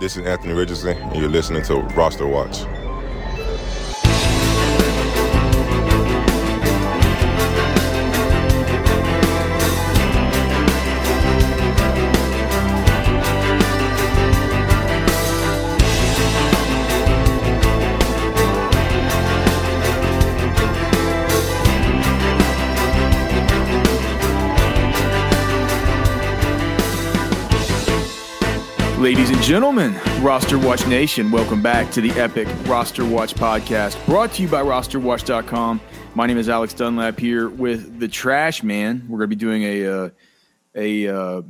This is Anthony Richardson, and you're listening to Roster Watch. Ladies and gentlemen, Roster Watch Nation, welcome back to the epic Roster Watch podcast brought to you by rosterwatch.com. My name is Alex Dunlap here with the Trash Man. We're going to be doing a uh, a uh,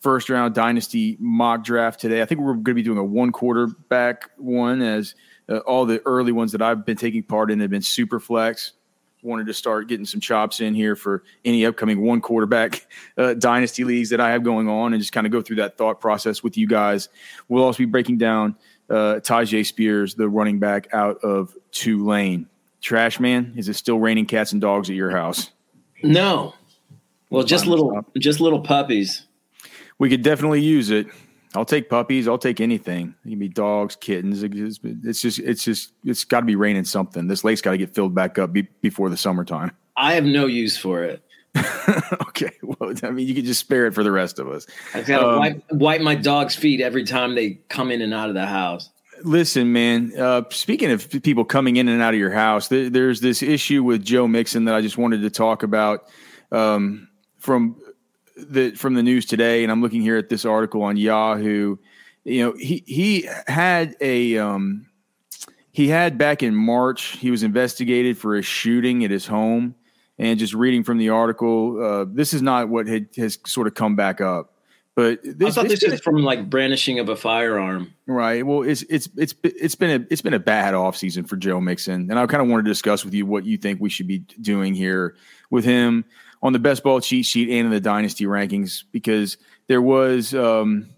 first round dynasty mock draft today. I think we're going to be doing a one quarterback one as uh, all the early ones that I've been taking part in have been super flex wanted to start getting some chops in here for any upcoming one quarterback uh, dynasty leagues that I have going on and just kind of go through that thought process with you guys. We'll also be breaking down uh, Tyjae Spears, the running back out of Tulane. Trash man, is it still raining cats and dogs at your house? No. Well, just little, just little puppies. We could definitely use it. I'll take puppies. I'll take anything. It can be dogs, kittens. It's just, it's just, it's got to be raining something. This lake's got to get filled back up be, before the summertime. I have no use for it. okay, well, I mean, you can just spare it for the rest of us. I've got to um, wipe, wipe my dog's feet every time they come in and out of the house. Listen, man. Uh, speaking of people coming in and out of your house, th- there's this issue with Joe Mixon that I just wanted to talk about. Um, from the from the news today, and I'm looking here at this article on Yahoo. You know, he he had a um, he had back in March. He was investigated for a shooting at his home, and just reading from the article, uh, this is not what had, has sort of come back up. But this, I thought this was from like brandishing of a firearm. Right. Well, it's it's it's it's been a it's been a bad offseason for Joe Mixon, and I kind of want to discuss with you what you think we should be doing here with him on the best ball cheat sheet and in the dynasty rankings because there was um,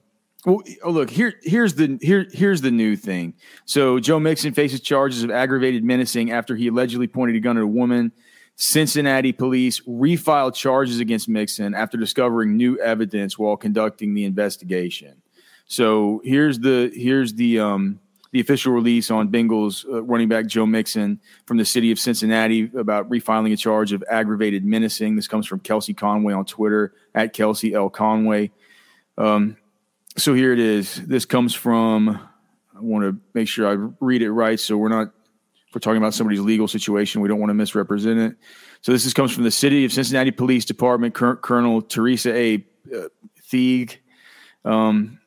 well, oh, look here. Here's the here. Here's the new thing. So Joe Mixon faces charges of aggravated menacing after he allegedly pointed a gun at a woman. Cincinnati police refiled charges against Mixon after discovering new evidence while conducting the investigation. So here's the here's the um, the official release on Bengals uh, running back Joe Mixon from the city of Cincinnati about refiling a charge of aggravated menacing. This comes from Kelsey Conway on Twitter at Kelsey L. Conway. Um, so here it is. This comes from, I want to make sure I read it right so we're not, if we're talking about somebody's legal situation, we don't want to misrepresent it. So this is, comes from the city of Cincinnati Police Department, Colonel Teresa A. Thieg. Um,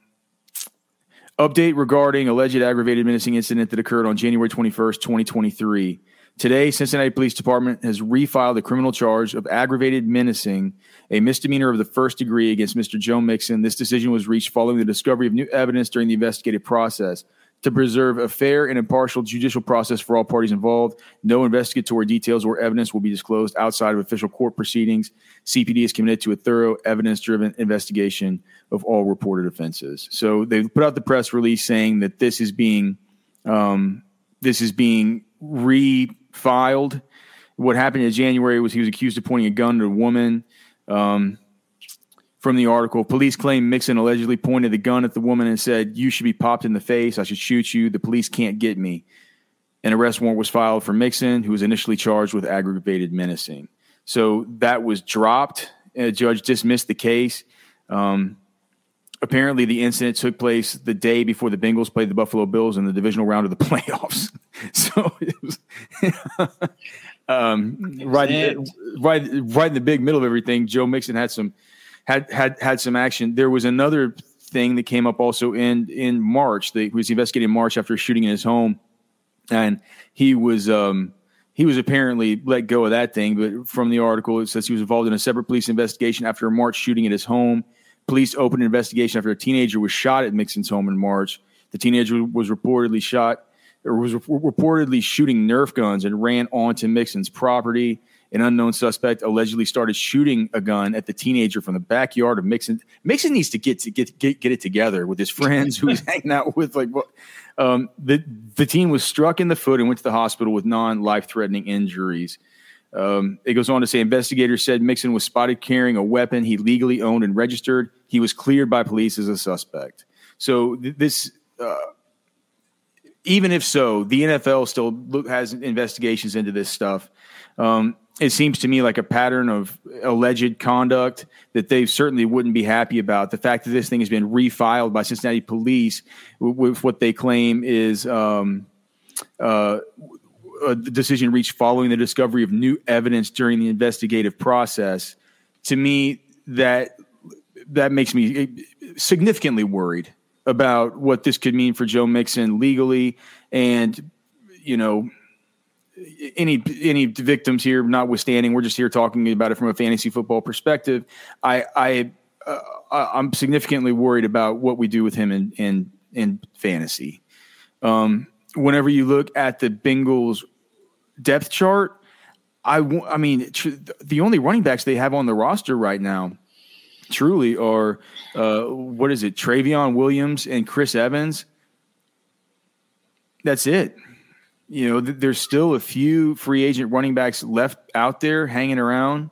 Update regarding alleged aggravated menacing incident that occurred on January 21st, 2023. Today, Cincinnati Police Department has refiled a criminal charge of aggravated menacing, a misdemeanor of the first degree against Mr. Joe Mixon. This decision was reached following the discovery of new evidence during the investigative process to preserve a fair and impartial judicial process for all parties involved. No investigatory details or evidence will be disclosed outside of official court proceedings. CPD is committed to a thorough, evidence driven investigation of all reported offenses. So they put out the press release saying that this is being um, this is being refiled. What happened in January was he was accused of pointing a gun to a woman. Um, from the article. Police claim Mixon allegedly pointed the gun at the woman and said, You should be popped in the face. I should shoot you. The police can't get me. An arrest warrant was filed for Mixon, who was initially charged with aggravated menacing. So that was dropped. A judge dismissed the case. Um, apparently, the incident took place the day before the Bengals played the Buffalo Bills in the divisional round of the playoffs. so it was. um, right, right, right in the big middle of everything, Joe Mixon had some had had had some action. There was another thing that came up also in in March. He was investigating in March after shooting in his home, and he was um, he was apparently let go of that thing. But from the article, it says he was involved in a separate police investigation after a March shooting at his home. Police opened an investigation after a teenager was shot at Mixon's home in March. The teenager was reportedly shot or was reportedly shooting Nerf guns and ran onto Mixon's property an unknown suspect allegedly started shooting a gun at the teenager from the backyard of Mixon. Mixon needs to get to get get, get it together with his friends who he's hanging out with. Like, um, the the teen was struck in the foot and went to the hospital with non life threatening injuries. Um, it goes on to say investigators said Mixon was spotted carrying a weapon he legally owned and registered. He was cleared by police as a suspect. So th- this uh, even if so, the NFL still has investigations into this stuff. Um, it seems to me like a pattern of alleged conduct that they certainly wouldn't be happy about. The fact that this thing has been refiled by Cincinnati police with what they claim is um, uh, a decision reached following the discovery of new evidence during the investigative process. To me, that that makes me significantly worried about what this could mean for Joe Mixon legally, and you know, any any victims here notwithstanding, we're just here talking about it from a fantasy football perspective. I I uh, I'm significantly worried about what we do with him in in in fantasy. Um, whenever you look at the Bengals depth chart, I I mean tr- the only running backs they have on the roster right now truly are uh, what is it? Trayveon Williams and Chris Evans. That's it. You know, th- there's still a few free agent running backs left out there hanging around.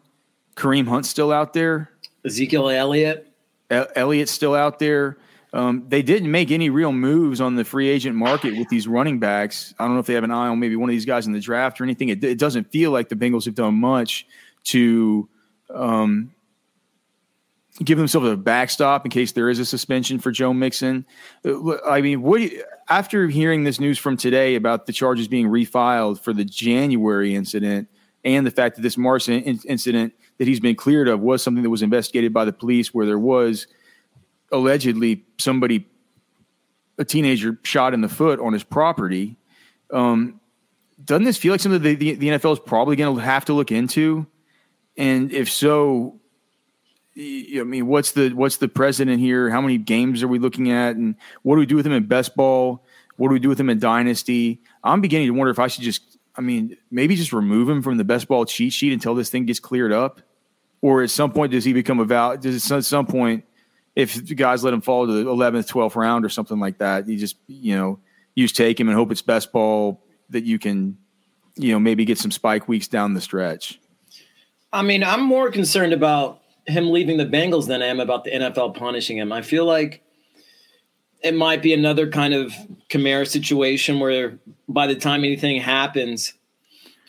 Kareem Hunt's still out there. Ezekiel Elliott. El- Elliott's still out there. Um, they didn't make any real moves on the free agent market with these running backs. I don't know if they have an eye on maybe one of these guys in the draft or anything. It, it doesn't feel like the Bengals have done much to um, give themselves a backstop in case there is a suspension for Joe Mixon. Uh, I mean, what you, after hearing this news from today about the charges being refiled for the January incident and the fact that this March incident that he's been cleared of was something that was investigated by the police, where there was allegedly somebody, a teenager, shot in the foot on his property. Um, doesn't this feel like something that the, the NFL is probably going to have to look into? And if so, I mean, what's the what's the precedent here? How many games are we looking at, and what do we do with him in best ball? What do we do with him in dynasty? I'm beginning to wonder if I should just, I mean, maybe just remove him from the best ball cheat sheet until this thing gets cleared up, or at some point does he become a val? Does at some point, if the guys let him fall to the 11th, 12th round or something like that, you just you know you just take him and hope it's best ball that you can, you know, maybe get some spike weeks down the stretch. I mean, I'm more concerned about him leaving the Bengals than I am about the NFL punishing him. I feel like it might be another kind of Kamara situation where by the time anything happens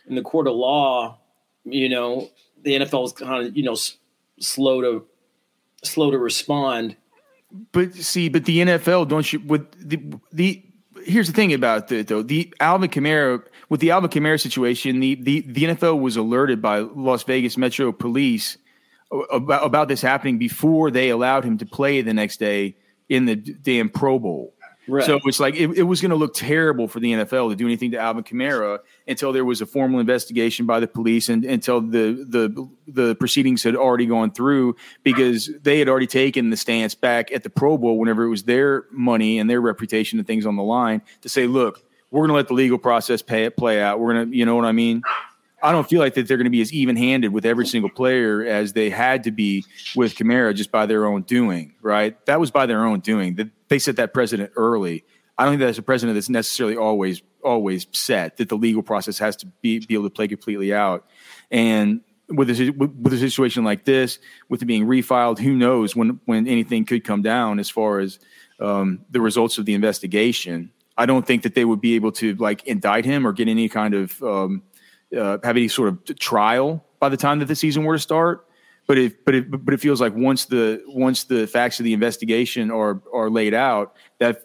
in the court of law, you know, the NFL is kind of, you know, slow to slow to respond. But see, but the NFL don't you with the the here's the thing about it though the Alvin Kamara with the Alvin Kamara situation the the the NFL was alerted by Las Vegas Metro Police about, about this happening before they allowed him to play the next day in the damn Pro Bowl. Right. So it's like it, it was going to look terrible for the NFL to do anything to Alvin Kamara until there was a formal investigation by the police and until the the the proceedings had already gone through because they had already taken the stance back at the Pro Bowl whenever it was their money and their reputation and things on the line to say, look, we're going to let the legal process pay it play out. We're going to, you know what I mean? I don't feel like that they're going to be as even handed with every single player as they had to be with Kamara just by their own doing, right? That was by their own doing. They set that precedent early. I don't think that's a precedent that's necessarily always always set that the legal process has to be, be able to play completely out. And with a, with a situation like this, with it being refiled, who knows when when anything could come down as far as um, the results of the investigation. I don't think that they would be able to like indict him or get any kind of um, uh, have any sort of trial by the time that the season were to start. But it, but it, but it feels like once the once the facts of the investigation are are laid out, that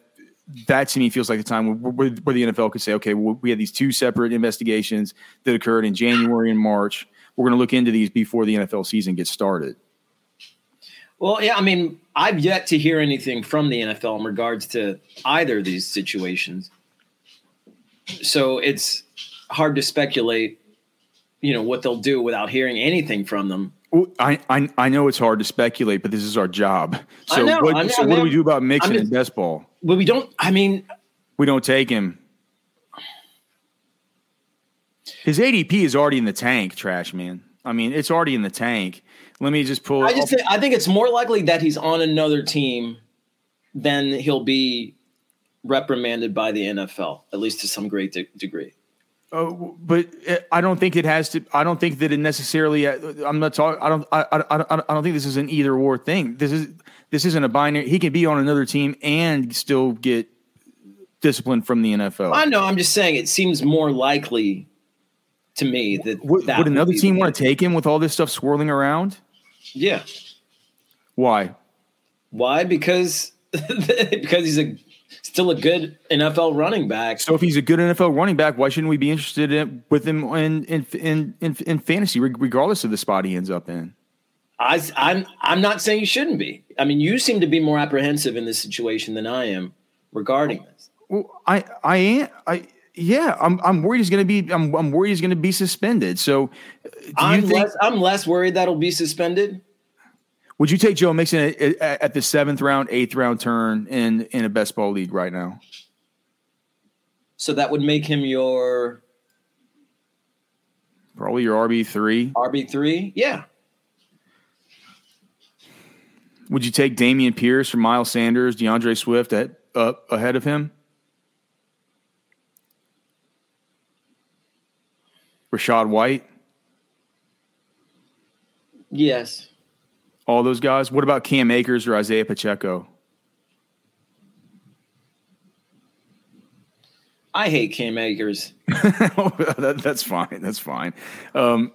that to me feels like the time where, where the NFL could say, okay, well, we had these two separate investigations that occurred in January and March. We're going to look into these before the NFL season gets started. Well, yeah, I mean, I've yet to hear anything from the NFL in regards to either of these situations. So it's hard to speculate, you know, what they'll do without hearing anything from them. I, I I know it's hard to speculate, but this is our job. So know, what, know, so what do we do about Mixon just, and best ball? Well, we don't. I mean, we don't take him. His ADP is already in the tank, trash man. I mean, it's already in the tank. Let me just pull. I just think, I think it's more likely that he's on another team than he'll be reprimanded by the NFL, at least to some great de- degree. Oh, but I don't think it has to. I don't think that it necessarily. Uh, I'm not talking. I don't. I, I, I don't think this is an either or thing. This is this isn't a binary. He can be on another team and still get discipline from the NFL. I know. I'm just saying it seems more likely to me that would, that would another be team want to take him with all this stuff swirling around? Yeah. Why? Why? Because because he's a still a good NFL running back. So if he's a good NFL running back, why shouldn't we be interested in, with him in in, in in in fantasy, reg- regardless of the spot he ends up in? I, I'm I'm not saying you shouldn't be. I mean, you seem to be more apprehensive in this situation than I am regarding this. Well, I I am I yeah, I'm I'm worried he's going to be I'm I'm worried he's going to be suspended. So, do you I'm think less I'm less worried that'll be suspended. Would you take Joe Mixon at, the seventh round, eighth round turn in in a best ball league right now? So that would make him your Probably your RB three. RB three. Yeah. Would you take Dameon Pierce from Miles Sanders, D'Andre Swift at up ahead of him? Rachaad White, Yes. All those guys. What about Cam Akers or Isaiah Pacheco? I hate Cam Akers. that, that's fine. That's fine. Um,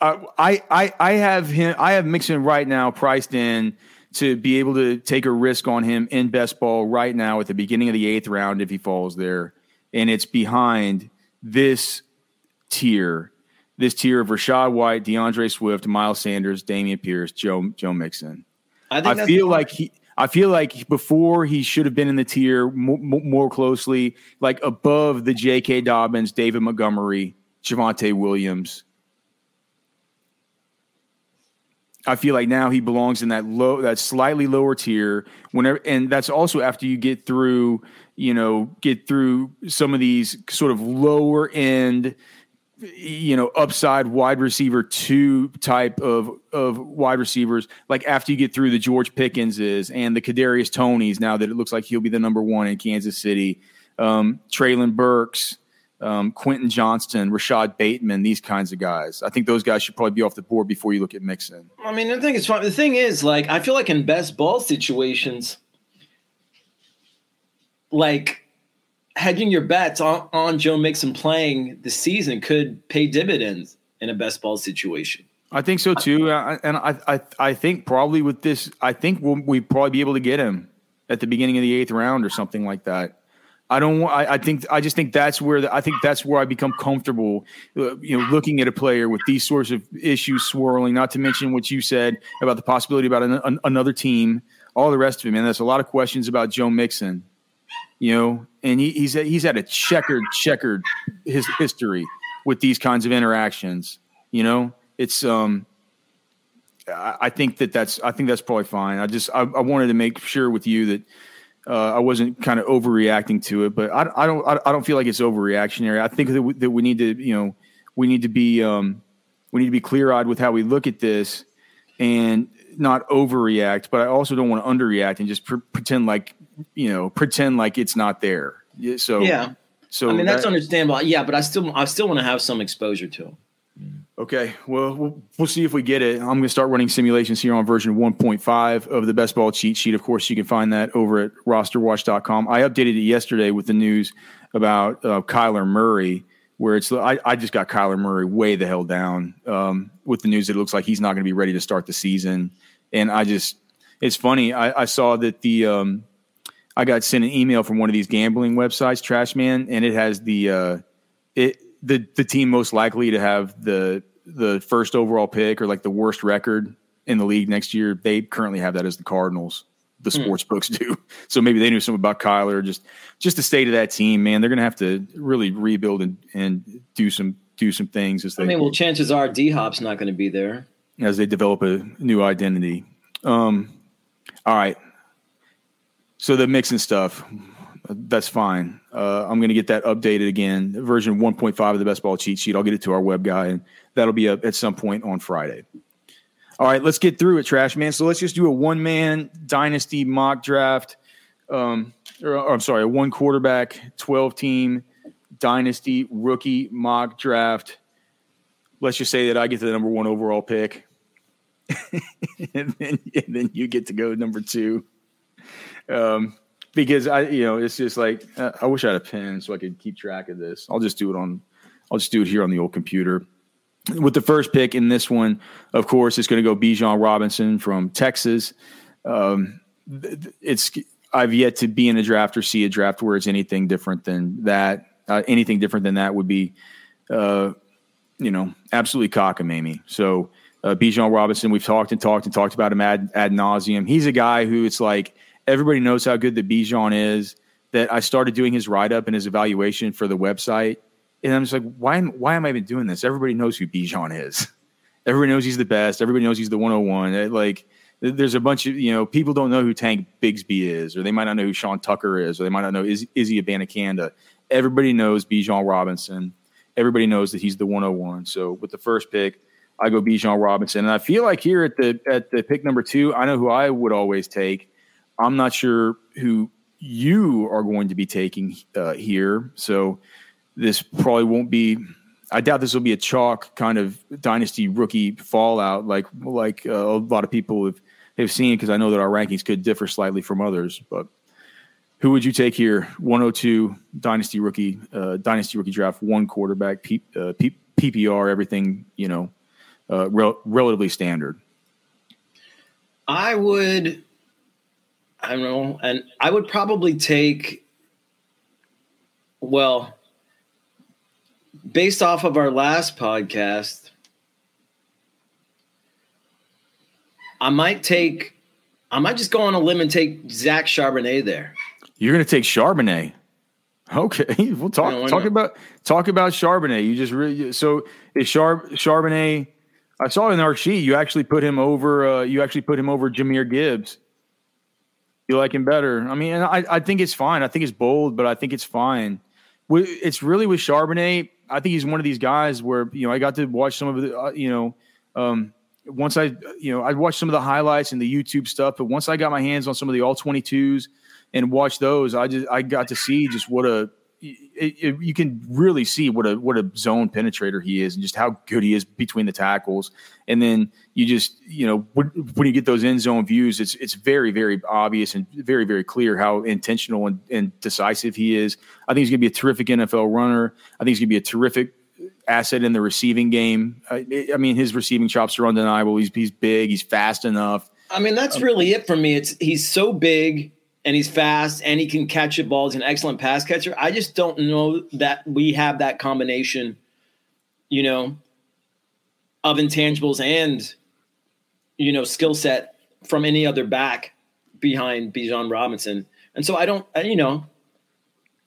I, I, I have him. I have Mixon right now priced in to be able to take a risk on him in best ball right now at the beginning of the eighth round if he falls there, and it's behind this tier, this tier of Rachaad White, D'Andre Swift, Miles Sanders, Dameon Pierce, Joe Joe Mixon. I think I feel like he. I feel like before he should have been in the tier more, more closely, like above the J.K. Dobbins, David Montgomery, Javonte Williams. I feel like now he belongs in that low, that slightly lower tier. Whenever, and that's also after you get through, you know, get through some of these sort of lower end, you know, upside wide receiver two type of of wide receivers. Like after you get through the George Pickenses and the Kadarius Toneys, now that it looks like he'll be the number one in Kansas City, um, Treylon Burks, um, Quentin Johnston, Rashod Bateman, these kinds of guys. I think those guys should probably be off the board before you look at Mixon. I mean, I think it's. The thing is, like, I feel like in best ball situations, like hedging your bets on, on Joe Mixon playing the season could pay dividends in a best ball situation. I think so too, and I, I, I think probably with this, I think we'll we probably be able to get him at the beginning of the eighth round or something like that. I don't. I, I think. I just think that's where the, I think that's where I become comfortable. Uh, you know, looking at a player with these sorts of issues swirling. Not to mention what you said about the possibility about an, an, another team. All the rest of it, man. That's a lot of questions about Joe Mixon. You know, and he, he's he's had a checkered checkered his history with these kinds of interactions. You know, it's um. I I think that that's I think that's probably fine. I just I, I wanted to make sure with you that uh, I wasn't kind of overreacting to it, but I, I don't I, don't feel like it's overreactionary. I think that we, that we need to you know we need to be um, we need to be clear eyed with how we look at this and not overreact. But I also don't want to underreact and just pre- pretend like you know pretend like it's not there. Yeah, So Yeah. So I mean, that's that- understandable. Yeah, but I still, I still want to have some exposure to him. Okay, well, we'll we'll see if we get it. I'm going to start running simulations here on version 1.5 of the best ball cheat sheet. Of course, you can find that over at rosterwatch.com. I updated it yesterday with the news about uh, Kyler Murray, where it's I, I just got Kyler Murray way the hell down um, with the news that it looks like he's not going to be ready to start the season. And I just, it's funny. I, I saw that the um, I got sent an email from one of these gambling websites, Trashman, and it has the uh, it the the team most likely to have the the first overall pick or like the worst record in the league next year. They currently have that as the Cardinals. The sports books do. So maybe they knew something about Kyler. Just just the state of that team, man. They're gonna have to really rebuild and and do some do some things as they I mean, well, chances are D Hop's not going to be there. as they develop a new identity. Um, all right. So the Mixon stuff, that's fine. Uh, I'm going to get that updated again, version 1.5 of the best ball cheat sheet. I'll get it to our web guy, and that'll be up at some point on Friday. All right, let's get through it, Trash Man. So let's just do a one man dynasty mock draft. Um, or, or I'm sorry, a one quarterback, 12 team dynasty rookie mock draft. Let's just say that I get the number one overall pick. and, then, and then you get to go number two. Um, because I, you know, it's just like uh, I wish I had a pen so I could keep track of this. I'll just do it on, I'll just do it here on the old computer. With the first pick in this one, of course, it's going to go Bijan Robinson from Texas. Um, it's I've yet to be in a draft or see a draft where it's anything different than that. Uh, anything different than that would be, uh, you know, absolutely cockamamie. So uh, Bijan Robinson, we've talked and talked and talked about him ad, ad nauseum. He's a guy who it's like everybody knows how good the Bijan is. That I started doing his write up and his evaluation for the website, and I'm just like, why? Why am I even doing this? Everybody knows who Bijan is. Everybody knows he's the best. Everybody knows he's the 101. Like, there's a bunch of you know people don't know who Tank Bigsby is, or they might not know who Sean Tucker is, or they might not know is Izzy Abanikanda. Everybody knows Bijan Robinson. Everybody knows that he's the 101. So with the first pick, I go Bijan Robinson, and I feel like here at the at the pick number two, I know who I would always take. I'm not sure who you are going to be taking uh, here. So this probably won't be. I doubt this will be a chalk kind of dynasty rookie fallout like like uh, a lot of people have have seen because I know that our rankings could differ slightly from others. But who would you take here? 102 dynasty rookie uh, dynasty rookie draft one quarterback P, uh, P, PPR everything you know uh, rel- relatively standard. I would I don't know. And I would probably take, well, based off of our last podcast, I might take, I might just go on a limb and take Zach Charbonnet there. You're going to take Charbonnet. Okay, we'll talk talk about talk about Charbonnet. You just really so is Char, Charbonnet. I saw in our sheet you actually put him over. Uh, you actually put him over Jahmyr Gibbs. You like him better. I mean, I, I think it's fine. I think it's bold, but I think it's fine. It's really with Charbonnet. I think he's one of these guys where you know I got to watch some of the uh, you know um, once I you know I watched some of the highlights and the YouTube stuff, but once I got my hands on some of the all twenty twos and watched those, I just I got to see just what a it, it, you can really see what a what a zone penetrator he is, and just how good he is between the tackles. And then you just you know when, when you get those end zone views, it's it's very very obvious and very very clear how intentional and, and decisive he is. I think he's going to be a terrific NFL runner. I think he's going to be a terrific asset in the receiving game. I, I mean, his receiving chops are undeniable. He's he's big. He's fast enough. I mean, that's really it for me. It's he's so big and he's fast and he can catch a ball. He's an excellent pass catcher. I just don't know that we have that combination, you know, of intangibles and, you know, skill set from any other back behind Bijan Robinson. And so I don't, you know,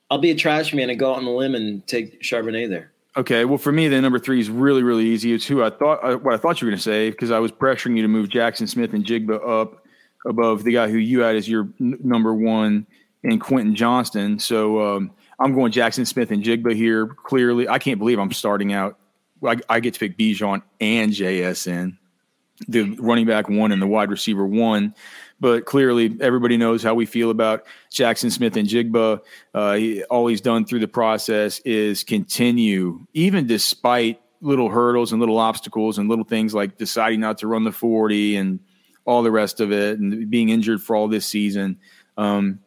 I'll be a trash man and go out on the limb and take Charbonnet there. Okay, well, for me, the number three is really, really easy. It's who I thought uh, what I thought you were going to say because I was pressuring you to move Jackson Smith-Njigba up above the guy who you had as your n- number one in Quentin Johnston. So um, I'm going Jackson Smith-Njigba here. Clearly, I can't believe I'm starting out. I, I get to pick Bijan and JSN, the running back one and the wide receiver one. But clearly, everybody knows how we feel about Jackson Smith-Njigba. Uh, he, all he's done through the process is continue, even despite little hurdles and little obstacles and little things like deciding not to run the 40 and all the rest of it, and being injured for all this season. Um,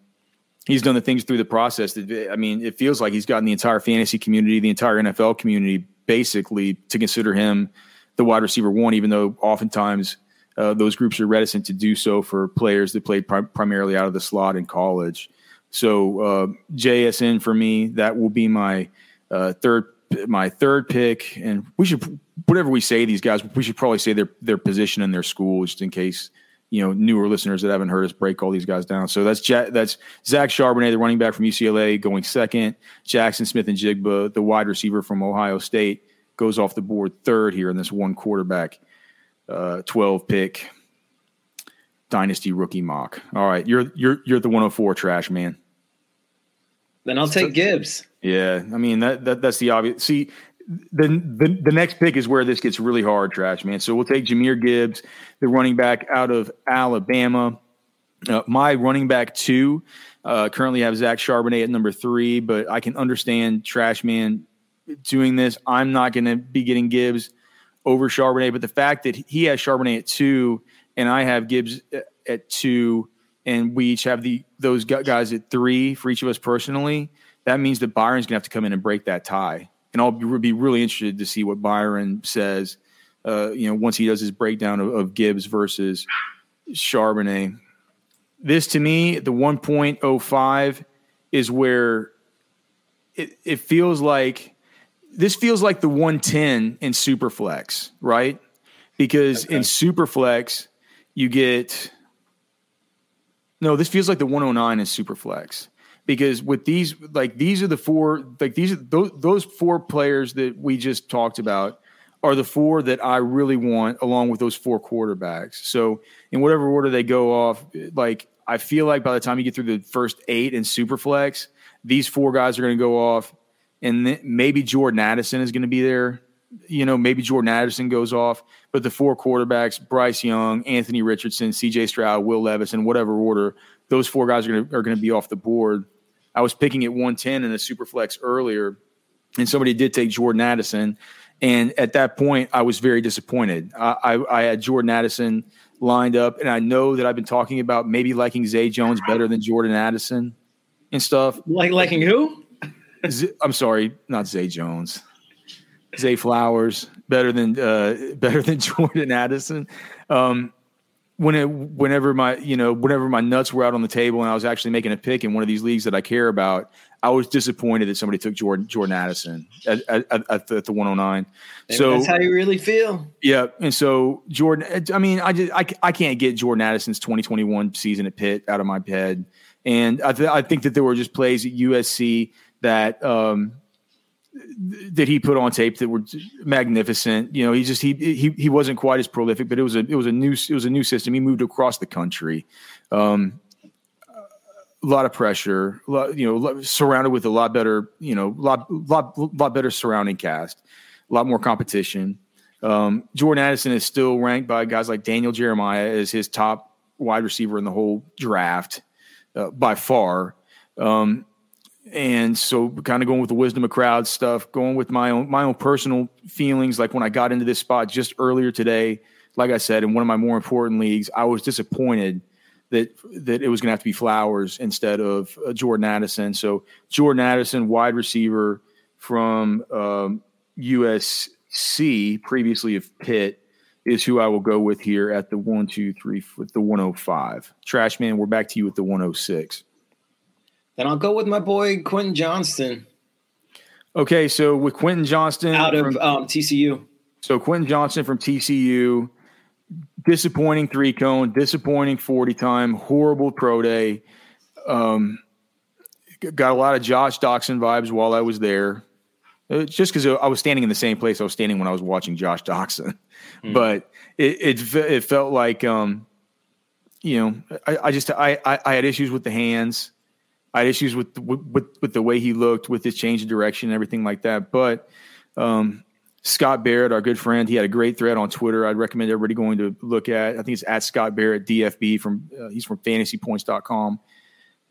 he's done the things through the process that I mean, it feels like he's gotten the entire fantasy community, the entire NFL community, basically to consider him the wide receiver one, even though oftentimes uh, those groups are reticent to do so for players that played pri- primarily out of the slot in college. So uh, JSN for me, that will be my uh, third my third pick, and we should whatever we say these guys, we should probably say their their position in their school, just in case you know newer listeners that haven't heard us break all these guys down. So that's ja- that's Zach Charbonnet, the running back from UCLA, going second. Jackson Smith-Njigba, the wide receiver from Ohio State, goes off the board third here in this one quarterback, uh, twelve pick dynasty rookie mock. All right, you're you're you're the 104 trash man. Then I'll take Gibbs. Yeah, I mean that, that that's the obvious. See, the, the the next pick is where this gets really hard, trash man. So we'll take Jahmyr Gibbs, the running back out of Alabama. Uh, my running back two uh, currently have Zach Charbonnet at number three, but I can understand trash man doing this. I'm not going to be getting Gibbs over Charbonnet, but the fact that he has Charbonnet at two and I have Gibbs at two and we each have the those guys at three for each of us personally, that means that Byron's gonna have to come in and break that tie. And I'll be really interested to see what Byron says. Uh, you know, once he does his breakdown of, of Gibbs versus Charbonnet. This to me, the 1.05 is where it, it feels like this feels like the 110 in Superflex, right? Because okay. in Superflex, you get no, this feels like the 109 in Superflex. Because with these, like these are the four, like these are those, those four players that we just talked about are the four that I really want, along with those four quarterbacks. So in whatever order they go off, like I feel like by the time you get through the first eight in Superflex, these four guys are going to go off, and th- maybe Jordan Addison is going to be there. You know, maybe Jordan Addison goes off, but the four quarterbacks: Bryce Young, Anthony Richardson, C.J. Stroud, Will Levis, in whatever order, those four guys are going to are to be off the board. I was picking at 110 in a super flex earlier, and somebody did take Jordan Addison, and at that point, I was very disappointed. I, I, I had Jordan Addison lined up, and I know that I've been talking about maybe liking Zay Jones better than Jordan Addison and stuff. Like liking who? I'm sorry, not Zay Jones. Zay Flowers better than uh, better than Jordan Addison. Um, when it, whenever my you know whenever my nuts were out on the table and I was actually making a pick in one of these leagues that I care about, I was disappointed that somebody took Jordan Jordan Addison at, at, at, the, at the 109. Maybe so that's how you really feel. Yeah, and so Jordan. I mean, I just I, I can't get Jordan Addison's 2021 season at Pitt out of my head, and I, th- I think that there were just plays at USC that um, that he put on tape that were magnificent. You know, he just he he he wasn't quite as prolific, but it was a it was a new it was a new system. He moved across the country. Um, a lot of pressure, lot, you know, surrounded with a lot better, you know, lot lot lot better surrounding cast, a lot more competition. Um, Jordan Addison is still ranked by guys like Daniel Jeremiah as his top wide receiver in the whole draft uh, by far. Um, and so kind of going with the wisdom of crowd stuff, going with my own my own personal feelings. Like when I got into this spot just earlier today, like I said, in one of my more important leagues, I was disappointed that that it was going to have to be Flowers instead of uh, Jordan Addison. So Jordan Addison, wide receiver from um, USC, previously of Pitt, is who I will go with here at the one, two, three, with the 105. trash man we're back to you with the 106. Then I'll go with my boy Quentin Johnston. Okay, so with Quentin Johnston out of from, um, TCU. So Quentin Johnston from TCU disappointing three cone, disappointing 40 time, horrible pro day. Um, got a lot of Josh Doctson vibes while I was there. Uh, just because I was standing in the same place I was standing when I was watching Josh Doctson, hmm. but it, it, it felt like um, you know I, I just I, I, I had issues with the hands, I had issues with with with the way he looked, with his change of direction and everything like that. But um, Scott Barrett, our good friend, he had a great thread on Twitter. I'd recommend everybody going to look at. I think it's at Scott Barrett DFB from uh, he's from fantasypoints.com.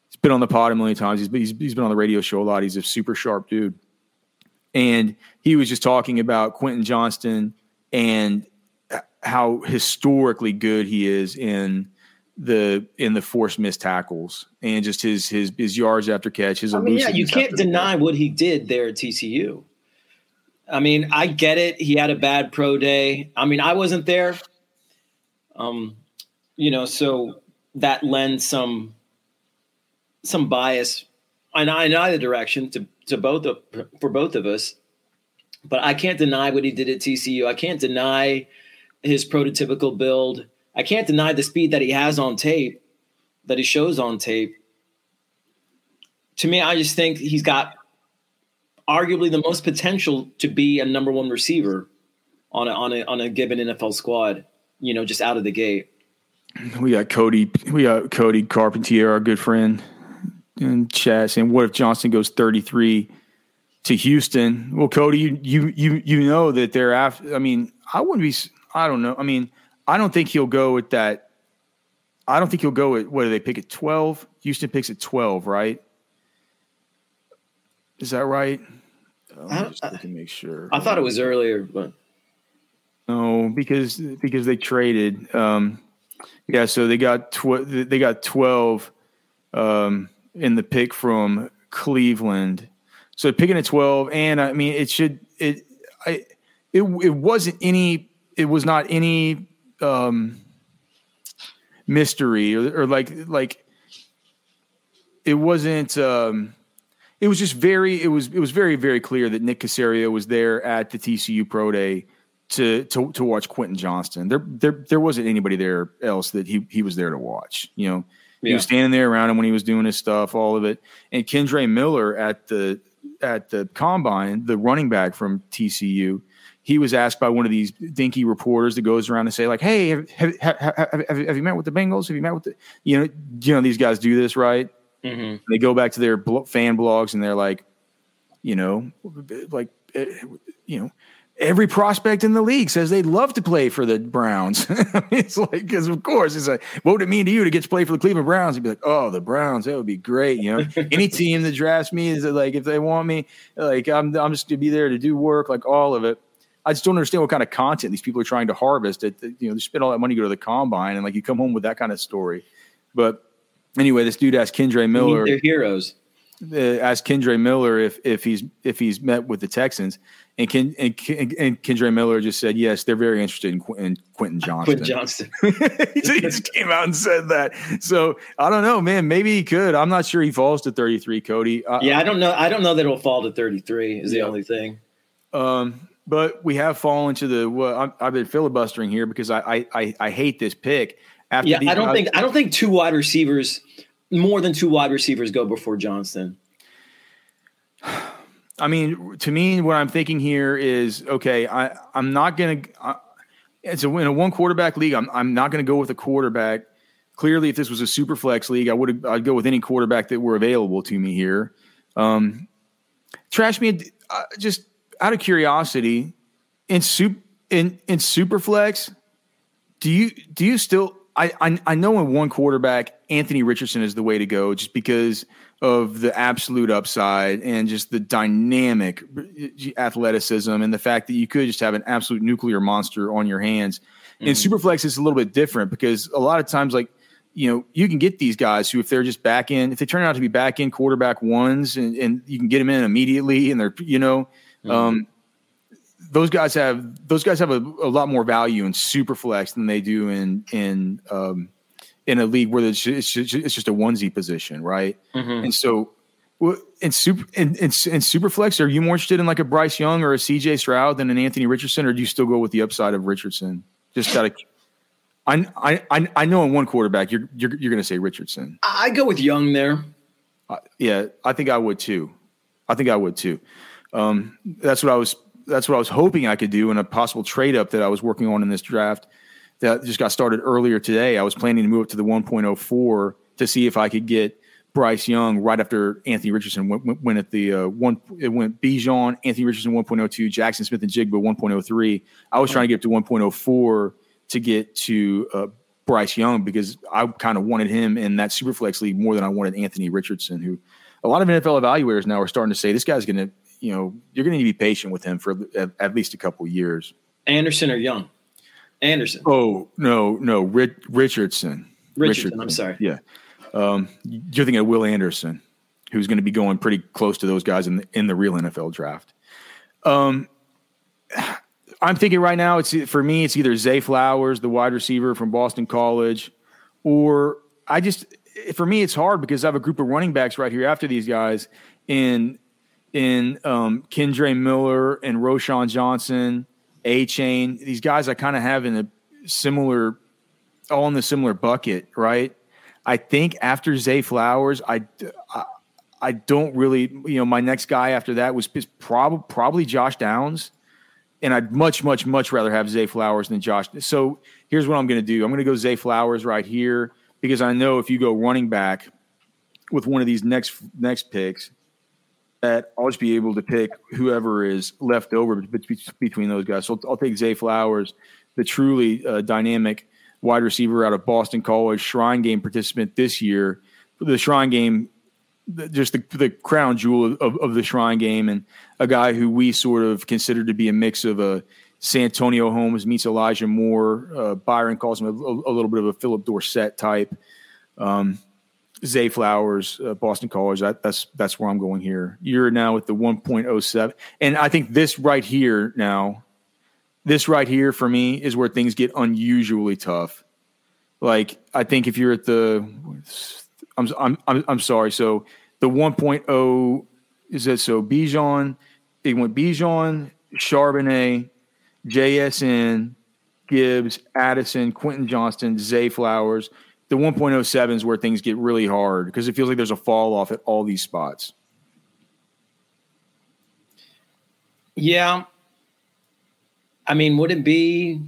He's been on the pod a million times. He's, he's, he's been on the radio show a lot. He's a super sharp dude. And he was just talking about Quentin Johnston and how historically good he is in the in the forced missed tackles and just his his his yards after catch. His I mean, yeah, you can't deny what he did there at TCU. I mean, I get it. He had a bad pro day. I mean, I wasn't there. Um, you know, so that lends some some bias in, in either direction to to both of, for both of us. But I can't deny what he did at TCU. I can't deny his prototypical build. I can't deny the speed that he has on tape, that he shows on tape. To me, I just think he's got arguably the most potential to be a number one receiver on a, on a, on a given NFL squad, you know, just out of the gate. We got Cody, we got Cody Carpentier, our good friend in chat saying, what if Johnson goes 33 to Houston? Well, Cody, you, you, you, you know that they're after, I mean, I wouldn't be, I don't know. I mean, I don't think he'll go with that. I don't think he'll go at, what do they pick at 12? Houston picks at 12, right? Is that right? I, just to make sure. I thought it was earlier, but no, because because they traded. Um, Yeah, so they got tw- they got twelve um, in the pick from Cleveland. So picking at twelve, and I mean it should it I it it wasn't any it was not any um, mystery or, or like like it wasn't um, it was just very it was it was very very clear that Nick Caserio was there at the TCU Pro Day to to to watch Quentin Johnston. There there there wasn't anybody there else that he he was there to watch. You know, he was standing there around him when he was doing his stuff, all of it. And Kendre Miller at the at the combine, the running back from TCU, he was asked by one of these dinky reporters that goes around and say like, "Hey, have, have, have, have, you met with the Bengals? Have you met with the you know you know these guys do this right? Mm-hmm. They go back to their fan blogs and they're like, you know, like eh, you know." every prospect in the league says they'd love to play for the Browns. it's like, because of course, it's like, what would it mean to you to get to play for the Cleveland Browns? You'd be like, oh, the Browns, that would be great. You know, any team that drafts me is like, if they want me, like, I'm, I'm just going to be there to do work, like all of it. I just don't understand what kind of content these people are trying to harvest. That you know, they spend all that money to go to the combine, and like you come home with that kind of story. But anyway, this dude asked Kendre Miller. They're heroes. Uh, asked Kendre Miller if if he's if he's met with the Texans, and Ken, and, and Kendre Miller just said yes, they're very interested in, Qu- in Quentin Johnston. Quentin Johnston. he just came out and said that. So I don't know, man. Maybe he could. I'm not sure he falls to 33, Cody. Uh, yeah, I don't know. I don't know that it'll fall to 33. Is yeah. the only thing. Um, but we have fallen to the. Well, i have been filibustering here because I I I, hate this pick. After yeah, I don't think I don't think two wide receivers, more than two wide receivers, go before Johnston. I mean, to me, what I'm thinking here is okay. I I'm not gonna. Uh, it's a in a one quarterback league. I'm I'm not gonna go with a quarterback. Clearly, if this was a super flex league, I would I'd go with any quarterback that were available to me here. Um, trash me uh, just out of curiosity, in super in in Superflex, do you do you still? I, I I know in one quarterback, Anthony Richardson is the way to go, just because of the absolute upside and just the dynamic athleticism and the fact that you could just have an absolute nuclear monster on your hands. Mm-hmm. In Superflex, it's a little bit different because a lot of times, like you know, you can get these guys who, if they're just back in, if they turn out to be back in quarterback ones, and, and you can get them in immediately, and they're you know Mm-hmm. Um, those guys have those guys have a, a, lot more value in super flex than they do in in um, in a league where it's just, it's just a onesie position, right? Mm-hmm. And so, in super in, in, in super flex, are you more interested in like a Bryce Young or a CJ Stroud than an Anthony Richardson, or do you still go with the upside of Richardson? Just gotta. I, I I know in one quarterback you're you're, you're going to say Richardson. I go with Young there. Uh, yeah, I think I would too. I think I would too. Um, that's what I was. That's what I was hoping I could do in a possible trade up that I was working on in this draft that just got started earlier today. I was planning to move up to the 1.04 to see if I could get Bryce Young right after Anthony Richardson went, went at the uh, one. It went Bijan, Anthony Richardson 1.02, Jackson Smith-Njigba 1.03. I was trying to get up to 1.04 to get to uh, Bryce Young because I kind of wanted him in that superflex league more than I wanted Anthony Richardson, who a lot of NFL evaluators now are starting to say this guy's going to you know you're going to need to be patient with him for at, at least a couple years. Anderson or Young? Anderson. Oh no, no, Richardson. Richardson. Richardson. I'm sorry. Yeah, um, you're thinking of Will Anderson, who's going to be going pretty close to those guys in the, in the real NFL draft. Um, I'm thinking right now, it's for me, it's either Zay Flowers, the wide receiver from Boston College, or I just for me, it's hard because I have a group of running backs right here after these guys, and in um, Kendre Miller and Roschon Johnson, Achane. These guys I kind of have in a similar, all in the similar bucket, right? I think after Zay Flowers, I, I, I don't really, you know, my next guy after that was probably probably Josh Downs, and I'd much, much, much rather have Zay Flowers than Josh. So here's what I'm going to do: I'm going to go Zay Flowers right here because I know if you go running back with one of these next next picks, that I'll just be able to pick whoever is left over between those guys. So I'll take Zay Flowers, the truly uh, dynamic wide receiver out of Boston College, Shrine Game participant this year. The Shrine Game, just the, the crown jewel of, of the Shrine Game, and a guy who we sort of consider to be a mix of a Santonio Holmes meets Elijah Moore. Uh, Byron calls him a, a, little bit of a Phillip Dorsett type. Um, Zay Flowers, uh, Boston College. That, that's that's where I'm going here. You're now at the 1.07, and I think this right here now, this right here for me is where things get unusually tough. Like I think if you're at the, I'm I'm I'm, I'm sorry. So the 1.0 is that so Bijan, it went Bijan, Charbonnet, JSN, Gibbs, Addison, Quentin Johnston, Zay Flowers. The 1.07 is where things get really hard because it feels like there's a fall off at all these spots. Yeah. I mean, would it be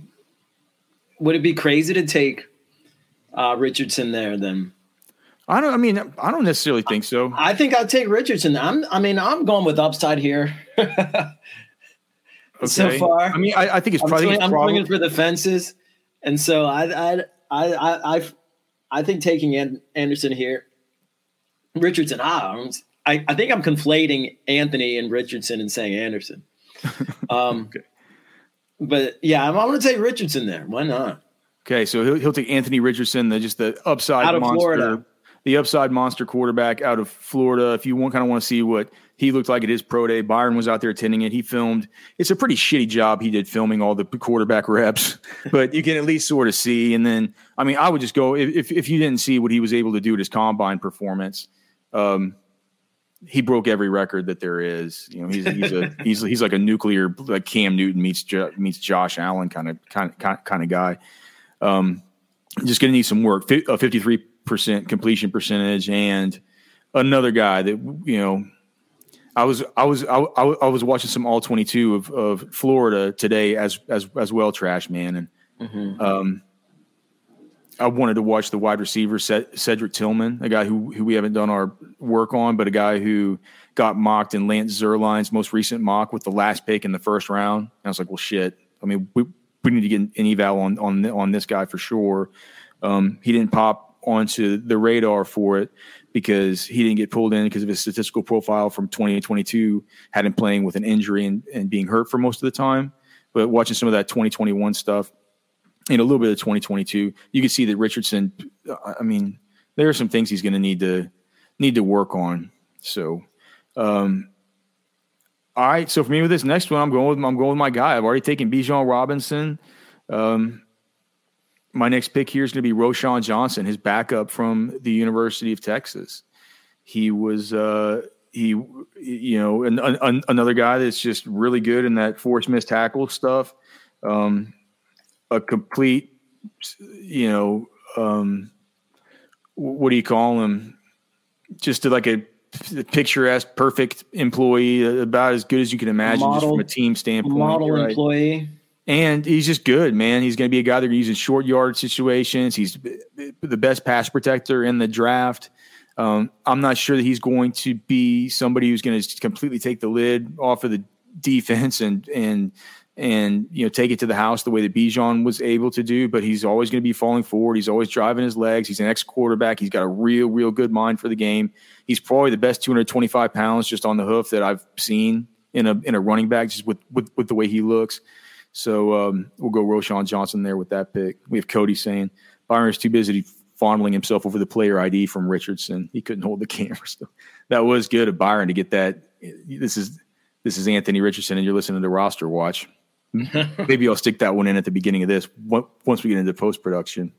would it be crazy to take uh, Richardson there then? I don't. I mean, I don't necessarily think so. I think I'd take Richardson. I'm. I mean, I'm going with upside here. okay. So far, I mean, I, I think it's probably. I'm swinging for the fences, and so I, I, I, I, I, I think taking Anderson here, Richardson. Ah, I, I think I'm conflating Anthony and Richardson and saying Anderson. Um, okay. But yeah, I'm, I'm going to take Richardson there. Why not? Okay, so he'll, he'll take Anthony Richardson, the just the upside out of monster. Florida the upside monster quarterback out of Florida. If you want, kind of want to see what he looked like it is pro day, Byron was out there attending it. He filmed. It's a pretty shitty job he did filming all the quarterback reps, but you can at least sort of see. And then, I mean, I would just go if if you didn't see what he was able to do at his combine performance. Um, he broke every record that there is. You know, he's he's a he's he's like a nuclear like Cam Newton meets meets Josh Allen kind of kind of kind of guy. Um, just going to need some work. A fifty three percent completion percentage, and another guy that you know. I was I was I, I was watching some all twenty two of, of Florida today as as as well, trash man, and mm-hmm. um, I wanted to watch the wide receiver Cedric Tillman, a guy who who we haven't done our work on, but a guy who got mocked in Lance Zierlein's most recent mock with the last pick in the first round. And I was like, well, shit. I mean, we, we need to get an eval on on on this guy for sure. Um, he didn't pop onto the radar for it because he didn't get pulled in because of his statistical profile from 2022 had him playing with an injury and, and being hurt for most of the time. But watching some of that 2021 stuff and a little bit of 2022, you can see that Richardson. I mean, there are some things he's going to need to need to work on. So, um, all right. So for me with this next one, I'm going with I'm going with my guy. I've already taken Bijan Robinson. Um, my next pick here is going to be Roschon Johnson, his backup from the University of Texas. He was uh, he you know an, an, another guy that's just really good in that force missed tackle stuff. Um, a complete, you know, um, what do you call him? Just like a picturesque, perfect employee, about as good as you can imagine, model, just from a team standpoint. Model right? employee. And he's just good, man. He's going to be a guy that uses short yard situations. He's the best pass protector in the draft. Um, I'm not sure that he's going to be somebody who's going to completely take the lid off of the defense and and and you know take it to the house the way that Bijan was able to do. But he's always going to be falling forward. He's always driving his legs. He's an ex quarterback. He's got a real, real good mind for the game. He's probably the best 225 pounds just on the hoof that I've seen in a in a running back, just with with, with the way he looks. So um, we'll go Roschon Johnson there with that pick. We have Cody saying Byron's too busy fondling himself over the player ID from Richardson. He couldn't hold the camera. So that was good of Byron to get that. This is this is Anthony Richardson, and you're listening to roster watch. Maybe I'll stick that one in at the beginning of this once we get into post production.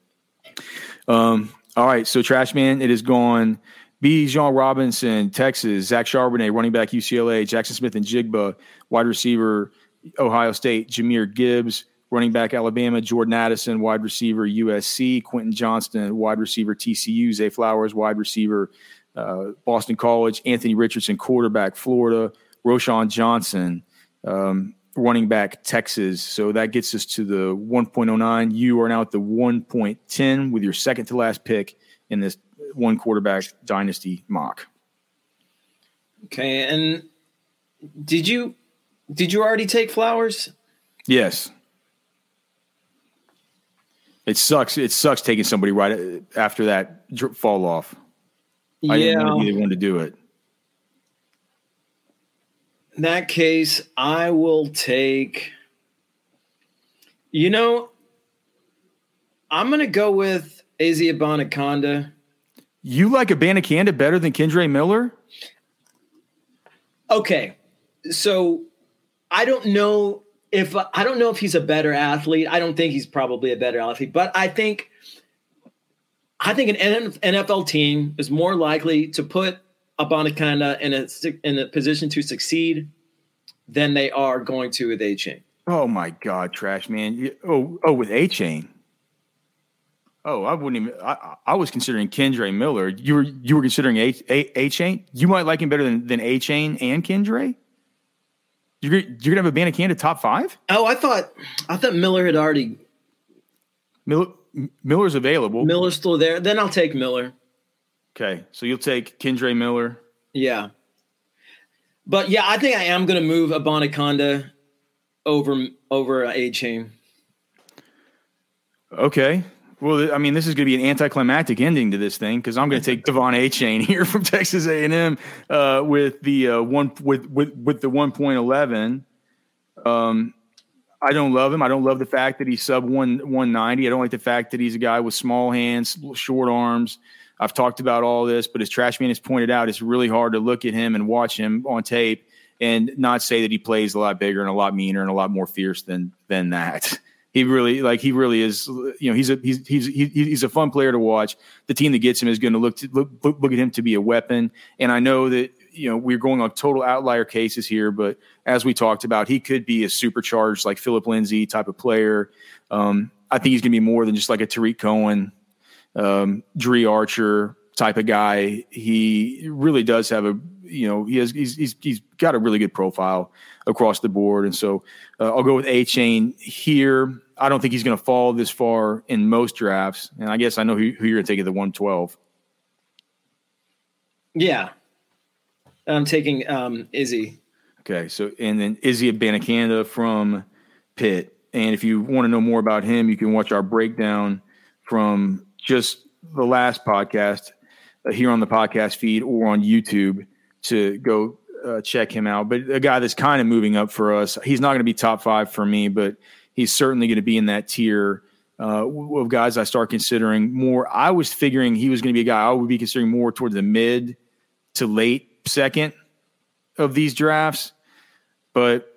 Um, all right, so Trash Man, it is gone. Bijan Robinson, Texas, Zach Charbonnet, running back UCLA, Jackson Smith-Njigba, wide receiver Ohio State, Jahmyr Gibbs, running back Alabama, Jordan Addison, wide receiver USC, Quentin Johnston, wide receiver TCU, Zay Flowers, wide receiver uh, Boston College, Anthony Richardson, quarterback Florida, Roschon Johnson, um, running back Texas. So that gets us to the 1.09. You are now at the 1.10 with your second to last pick in this one quarterback dynasty mock. Okay, and did you did you already take flowers? Yes. It sucks. It sucks taking somebody right uh, after that fall off. I yeah. didn't want either one to do it. In that case, I will take. You know, I'm going to go with Izzy Abanikanda. You like Abanikanda better than Kendre Miller? Okay. So I don't know if I don't know if he's a better athlete. I don't think he's probably a better athlete, but I think I think an NFL team is more likely to put Abanikanda in a in a position to succeed than they are going to with Achane. Oh my God, trash man! Oh, oh, with Achane. Oh, I wouldn't even. I, I was considering Kendre Miller. You were you were considering A, A, Achane. You might like him better than than Achane and Kendre. You're you're gonna have a Abanikanda top five? Oh, I thought I thought Miller had already. Miller Miller's available. Miller's still there. Then I'll take Miller. Okay, so you'll take Kendre Miller. Yeah, but yeah, I think I am to move a Abanikanda over over Achane. Okay. Well, I mean, this is going to be an anticlimactic ending to this thing because I'm going to take De'Von Achane here from Texas A&M uh, with the uh, one with with with the 1.11. Um, I don't love him. I don't love the fact that he's sub one 190. I don't like the fact that he's a guy with small hands, short arms. I've talked about all this, but as Trashman has pointed out, it's really hard to look at him and watch him on tape and not say that he plays a lot bigger and a lot meaner and a lot more fierce than than that. He really like he really is. You know, he's a he's he's he's a fun player to watch. The team that gets him is going to look to look, look at him to be a weapon. And I know that you know we're going on total outlier cases here, but as we talked about, he could be a supercharged like Phillip Lindsay type of player. Um, I think he's going to be more than just like a Tarik Cohen, um, Dri Archer type of guy. He really does have a you know he has he's he's, he's got a really good profile across the board, and so uh, I'll go with Achane here. I don't think he's going to fall this far in most drafts, and I guess I know who, who you're going to take at the 112. Yeah, I'm taking um, Izzy. Okay, so and then Izzy Abanikanda from Pitt, and if you want to know more about him, you can watch our breakdown from just the last podcast uh, here on the podcast feed or on YouTube to go uh, check him out. But a guy that's kind of moving up for us. He's not going to be top five for me, but he's certainly going to be in that tier uh, of guys I start considering more. I was figuring he was going to be a guy I would be considering more towards the mid to late second of these drafts. But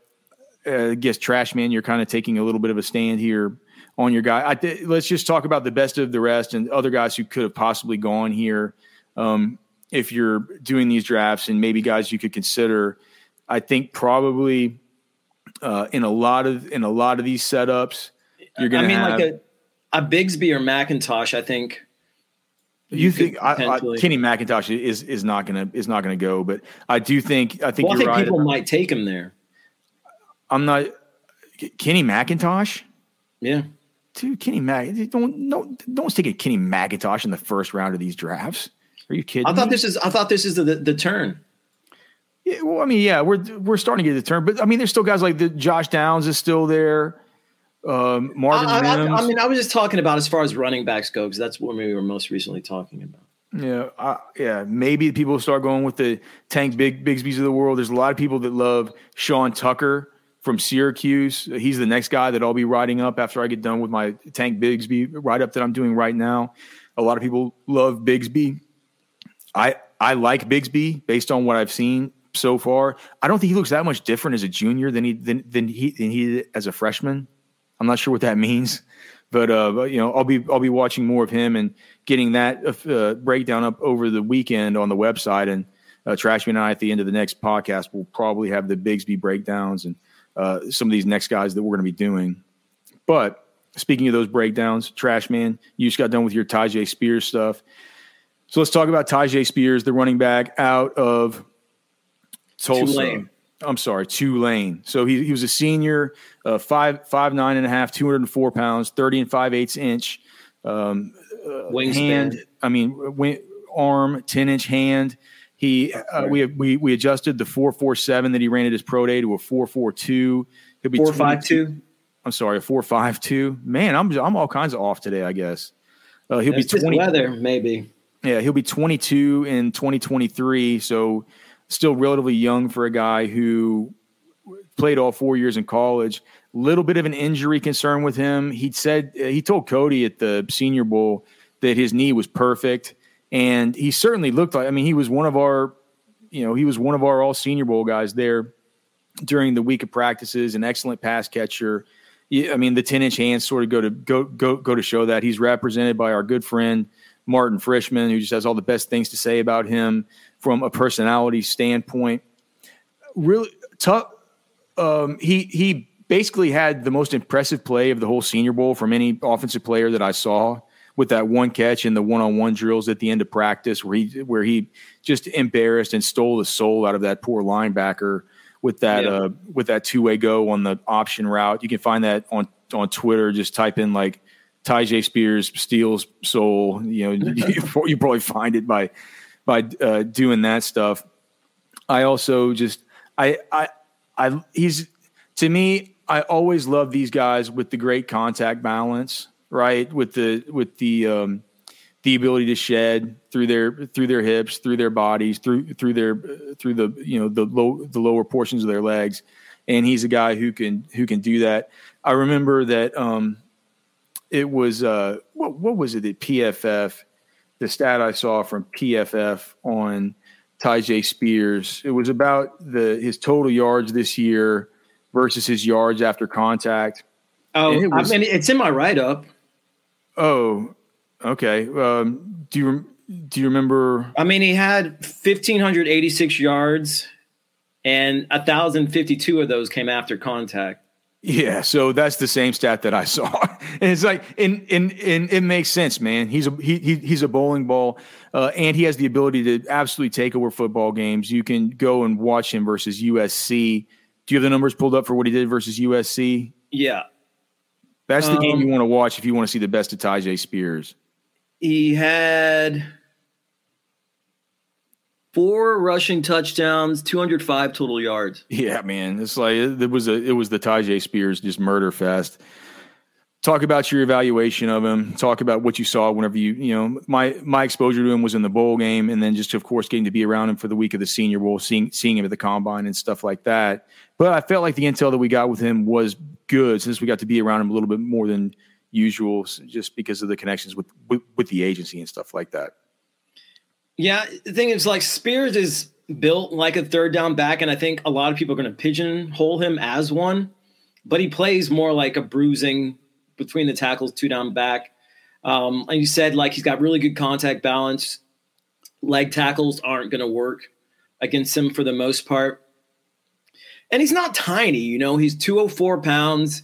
uh, I guess Trash Man, you're kind of taking a little bit of a stand here on your guy. Th- let's just talk about the best of the rest and other guys who could have possibly gone here. Um, if you're doing these drafts and maybe guys you could consider, I think probably uh, in a lot of in a lot of these setups, you're going to. I mean, have, like a, a Bigsby or McIntosh. I think. You, you think I, I, Kenny McIntosh is is not gonna is not gonna go, but I do think I think well, you're I think right. People might take him there. I'm not Kenny McIntosh. Yeah, dude, Kenny Mac. Don't don't don't take a Kenny McIntosh in the first round of these drafts. Are you kidding? I thought me? this is I thought this is the the, the turn. Yeah, well, I mean, yeah, we're we're starting to get the turn, but I mean, there's still guys like the Josh Downs is still there. Um, Marvin I, I, I, mean, I was just talking about as far as running backs go because that's what we were most recently talking about. Yeah, I, yeah. Maybe people start going with the Tank Big Bigsby's of the world. There's a lot of people that love Sean Tucker from Syracuse. He's the next guy that I'll be writing up after I get done with my Tank Bigsby write up that I'm doing right now. A lot of people love Bigsby. I I like Bigsby based on what I've seen so far. I don't think he looks that much different as a junior than he than, than he than he as a freshman. I'm not sure what that means, but uh, you know, I'll be I'll be watching more of him and getting that uh, breakdown up over the weekend on the website. And uh, Trashman and I at the end of the next podcast will probably have the Bigsby breakdowns and uh, some of these next guys that we're going to be doing. But speaking of those breakdowns, Trashman, you just got done with your Tyjae Spears stuff. So let's talk about Tyjae Spears, the running back out of Tulsa. Tulane. I'm sorry, Tulane. So he, he was a senior, uh, five five nine and a half, two hundred and four pounds, thirty and five eighths inch, um, uh, hand. I mean, wing, arm, ten inch hand. He uh, we we we adjusted the four four seven that he ran at his pro day to a four four two. He'll be four five two. I'm sorry, a four five two. Man, I'm I'm all kinds of off today. I guess uh, he'll That's be twenty. Weather maybe. Yeah, he'll be 22 in 2023. So still relatively young for a guy who played all four years in college. little bit of an injury concern with him. He said uh, he told Cody at the Senior Bowl that his knee was perfect, and he certainly looked like. I mean, he was one of our, you know, he was one of our All Senior Bowl guys there during the week of practices. An excellent pass catcher. I mean, the ten inch hands sort of go to go go go to show that he's represented by our good friend Martin Frischman, who just has all the best things to say about him from a personality standpoint. Really tough. Um, he he basically had the most impressive play of the whole Senior Bowl from any offensive player that I saw with that one catch in the one-on-one drills at the end of practice where he where he just embarrassed and stole the soul out of that poor linebacker with that yeah. uh, with that two-way go on the option route. You can find that on on Twitter. Just type in like Tyjae Spears steals soul. You know, you, you probably find it by by uh, doing that stuff. I also just I I I he's to me I always love these guys with the great contact balance, right? With the with the um, the ability to shed through their through their hips, through their bodies, through through their through the you know the low the lower portions of their legs, and he's a guy who can who can do that. I remember that um, it was uh, what what was it at PFF? The stat I saw from PFF on Tyjae Spears. It was about the his total yards this year versus his yards after contact. Oh, it was, I mean, it's in my write up. Oh, okay. Um, do you do you remember? I mean, he had fifteen hundred eighty six yards, and thousand fifty two of those came after contact. Yeah, so that's the same stat that I saw, and it's like, and and and it makes sense, man. He's a he, he he's a bowling ball, uh, and he has the ability to absolutely take over football games. You can go and watch him versus USC do you have the numbers pulled up for what he did versus USC? Yeah. That's the um, game you want to watch if you want to see the best of Tyjae Spears. He had four rushing touchdowns, 205 total yards. Yeah, man. It's like it was a it was the Tyjae Spears just murder fest talk about your evaluation of him talk about what you saw whenever you you know my my exposure to him was in the bowl game and then just of course getting to be around him for the week of the senior bowl seeing seeing him at the combine and stuff like that but i felt like the intel that we got with him was good since we got to be around him a little bit more than usual just because of the connections with with, with the agency and stuff like that yeah the thing is like spears is built like a third down back and i think a lot of people are going to pigeonhole him as one but he plays more like a bruising between the tackles, two down back. Um, and you said like he's got really good contact balance. Leg tackles aren't going to work against him for the most part. And he's not tiny, you know. He's 204 pounds,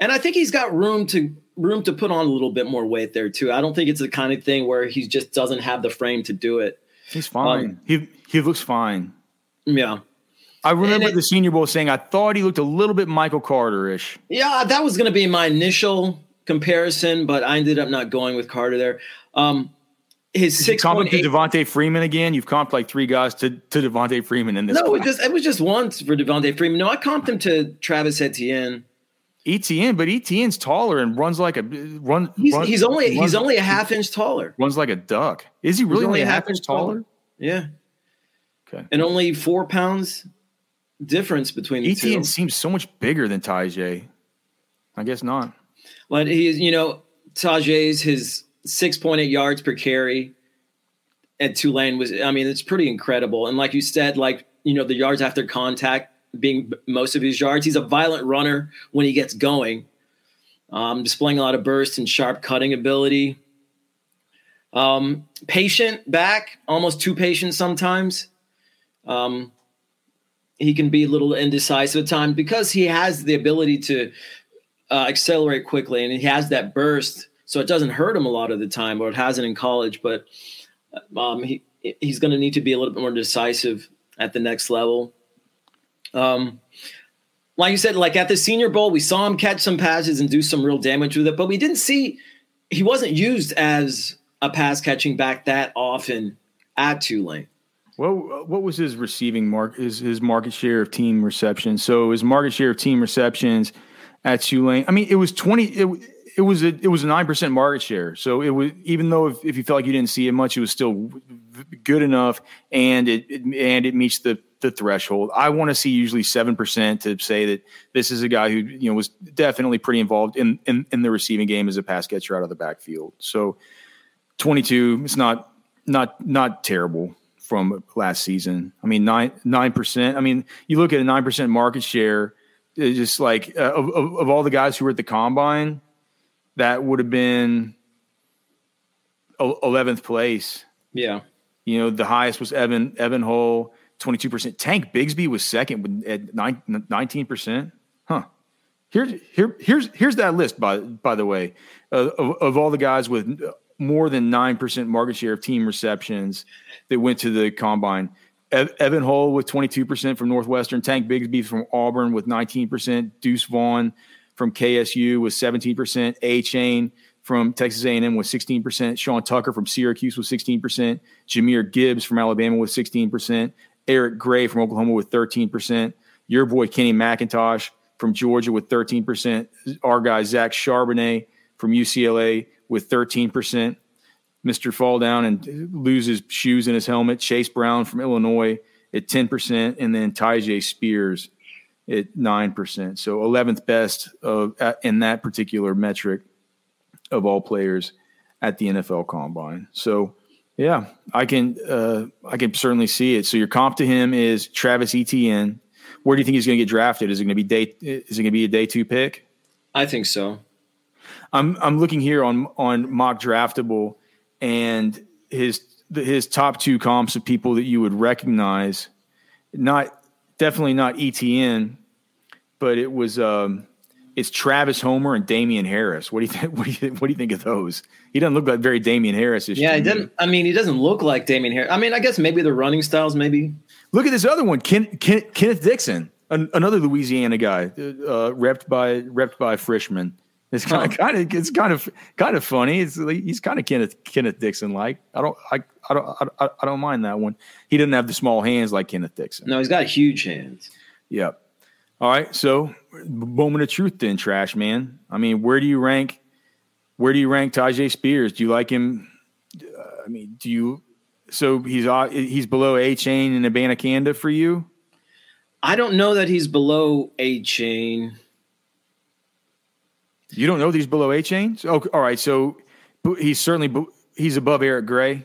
and I think he's got room to room to put on a little bit more weight there too. I don't think it's the kind of thing where he just doesn't have the frame to do it. He's fine. Um, he he looks fine. Yeah. I remember it, the Senior Bowl saying I thought he looked a little bit Michael Carter ish. Yeah, that was going to be my initial comparison, but I ended up not going with Carter there. Um, his Did to Devonta Freeman again. You've comped like three guys to to Devonta Freeman in this. No, it just it was just once for Devonta Freeman. No, I comped him to Travis Etienne. Etienne, but Etienne's taller and runs like a run. He's, run, he's only runs, he's only a half inch taller. Runs like a duck. Is he really only, only a half, half inch taller? taller? Yeah. Okay. And only four pounds difference between the Etienne two. seems so much bigger than Tyjae. I guess not. But he's, you know, Tyjae's his 6.8 yards per carry at Tulane was, I mean, it's pretty incredible. And like you said, like, you know, the yards after contact being most of his yards, he's a violent runner when he gets going, um, displaying a lot of burst and sharp cutting ability. Um, patient back, almost too patient sometimes. Um, he can be a little indecisive at times because he has the ability to uh, accelerate quickly and he has that burst, so it doesn't hurt him a lot of the time, or it hasn't in college. But um, he he's going to need to be a little bit more decisive at the next level. Um, like you said, like at the Senior Bowl, we saw him catch some passes and do some real damage with it, but we didn't see he wasn't used as a pass catching back that often at Tulane. What what was his receiving mark? His his market share of team receptions. So his market share of team receptions at Tulane. I mean, it was twenty. It, it was a it was a nine percent market share. So it was even though if, if you felt like you didn't see it much, it was still good enough, and it, it and it meets the the threshold. I want to see usually seven percent to say that this is a guy who you know was definitely pretty involved in, in in the receiving game as a pass catcher out of the backfield. So twenty two, it's not not not terrible from last season. I mean nine nine percent. I mean you look at a nine percent market share, It's just like uh, of, of of all the guys who were at the combine, that would have been eleventh place. Yeah. You know, the highest was Evan Evan Hull, twenty two percent. Tank Bigsby was second at nineteen percent. Huh. Here, here, here's here's that list by by the way uh, of, of all the guys with more than nine percent market share of team receptions that went to the combine. Evan Hull with 22% from Northwestern, Tank Bigsby from Auburn with 19%, Deuce Vaughn from KSU with 17%, Achane from Texas A&M with 16%, Sean Tucker from Syracuse with 16%, Jahmyr Gibbs from Alabama with 16%, Eric Gray from Oklahoma with 13%, your boy Kenny McIntosh from Georgia with 13%, our guy Zach Charbonnet from UCLA with 13%, Mr. Fall Down and loses shoes in his helmet, Chase Brown from Illinois at 10%, and then Tyjae Spears at 9%. So 11th best of, in that particular metric of all players at the NFL Combine. So, yeah, I can uh, I can certainly see it. So your comp to him is Travis Etienne. Where do you think he's going to get drafted? Is it going to be day? Is it going to be a day two pick? I think so. I'm I'm looking here on on mock draftable, and his his top two comps of people that you would recognize, not definitely not Etienne, but it was um, it's Travis Homer and Damien Harris. What do you think? What do you think, what do you think of those? He doesn't look like very Damien Harris. Yeah, he didn't. I mean, he doesn't look like Damien Harris. I mean, I guess maybe the running styles, maybe. Look at this other one, Ken, Ken, Kenneth Dixon, an, another Louisiana guy, uh, repped by repped by Frischman. It's kind of kind of it's kind of kind of funny. It's he's kind of Kenneth Kenneth Dixon like. I don't I, I don't I, I don't mind that one. He doesn't have the small hands like Kenneth Dixon. No, he's got huge hands. Yep. All right, so moment of truth then, trash man. I mean, where do you rank? Where do you rank Tyjae Spears? Do you like him? Uh, I mean, do you? So he's uh, he's below Achane and Abanikanda for you. I don't know that he's below Achane. You don't know these below Achane? Oh, all right. So he's certainly he's above Eric Gray.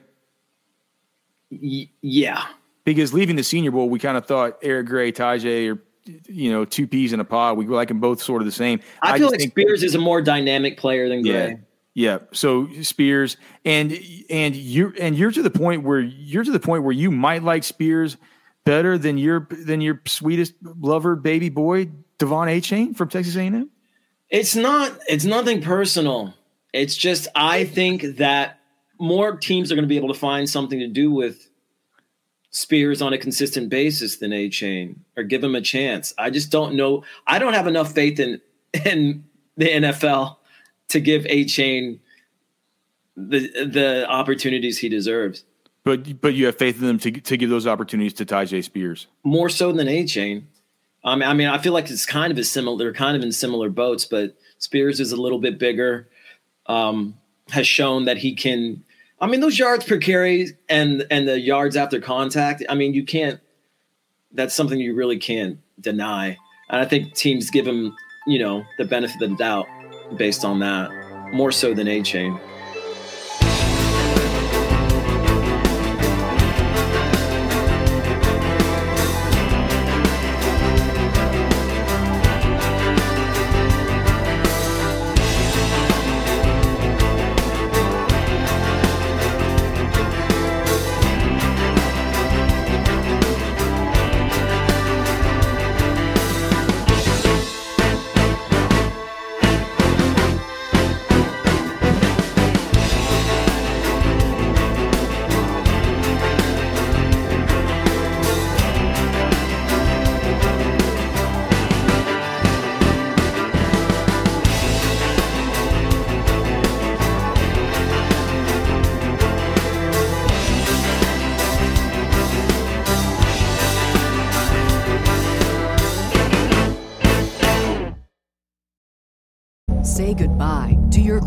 Y- yeah, because leaving the Senior Bowl, we kind of thought Eric Gray, Tyjae, or you know, two peas in a pod. We like them both sort of the same. I, I feel like Spears is a more dynamic player than Gray. Yeah. Yeah. So Spears and and you're and you're to the point where you're to the point where you might like Spears better than your than your sweetest lover baby boy De'Von Achane from Texas A&M. It's not. It's nothing personal. It's just I think that more teams are going to be able to find something to do with Spears on a consistent basis than Achane or give him a chance. I just don't know. I don't have enough faith in in the NFL to give Achane the the opportunities he deserves. But but you have faith in them to to give those opportunities to Tyjae Spears more so than Achane. I mean, I mean, I feel like it's kind of a similar. They're kind of in similar boats, but Spears is a little bit bigger. Um, has shown that he can I mean, those yards per carry and and the yards after contact. I mean, you can't. That's something you really can't deny. And I think teams give him, you know, the benefit of the doubt based on that, more so than A say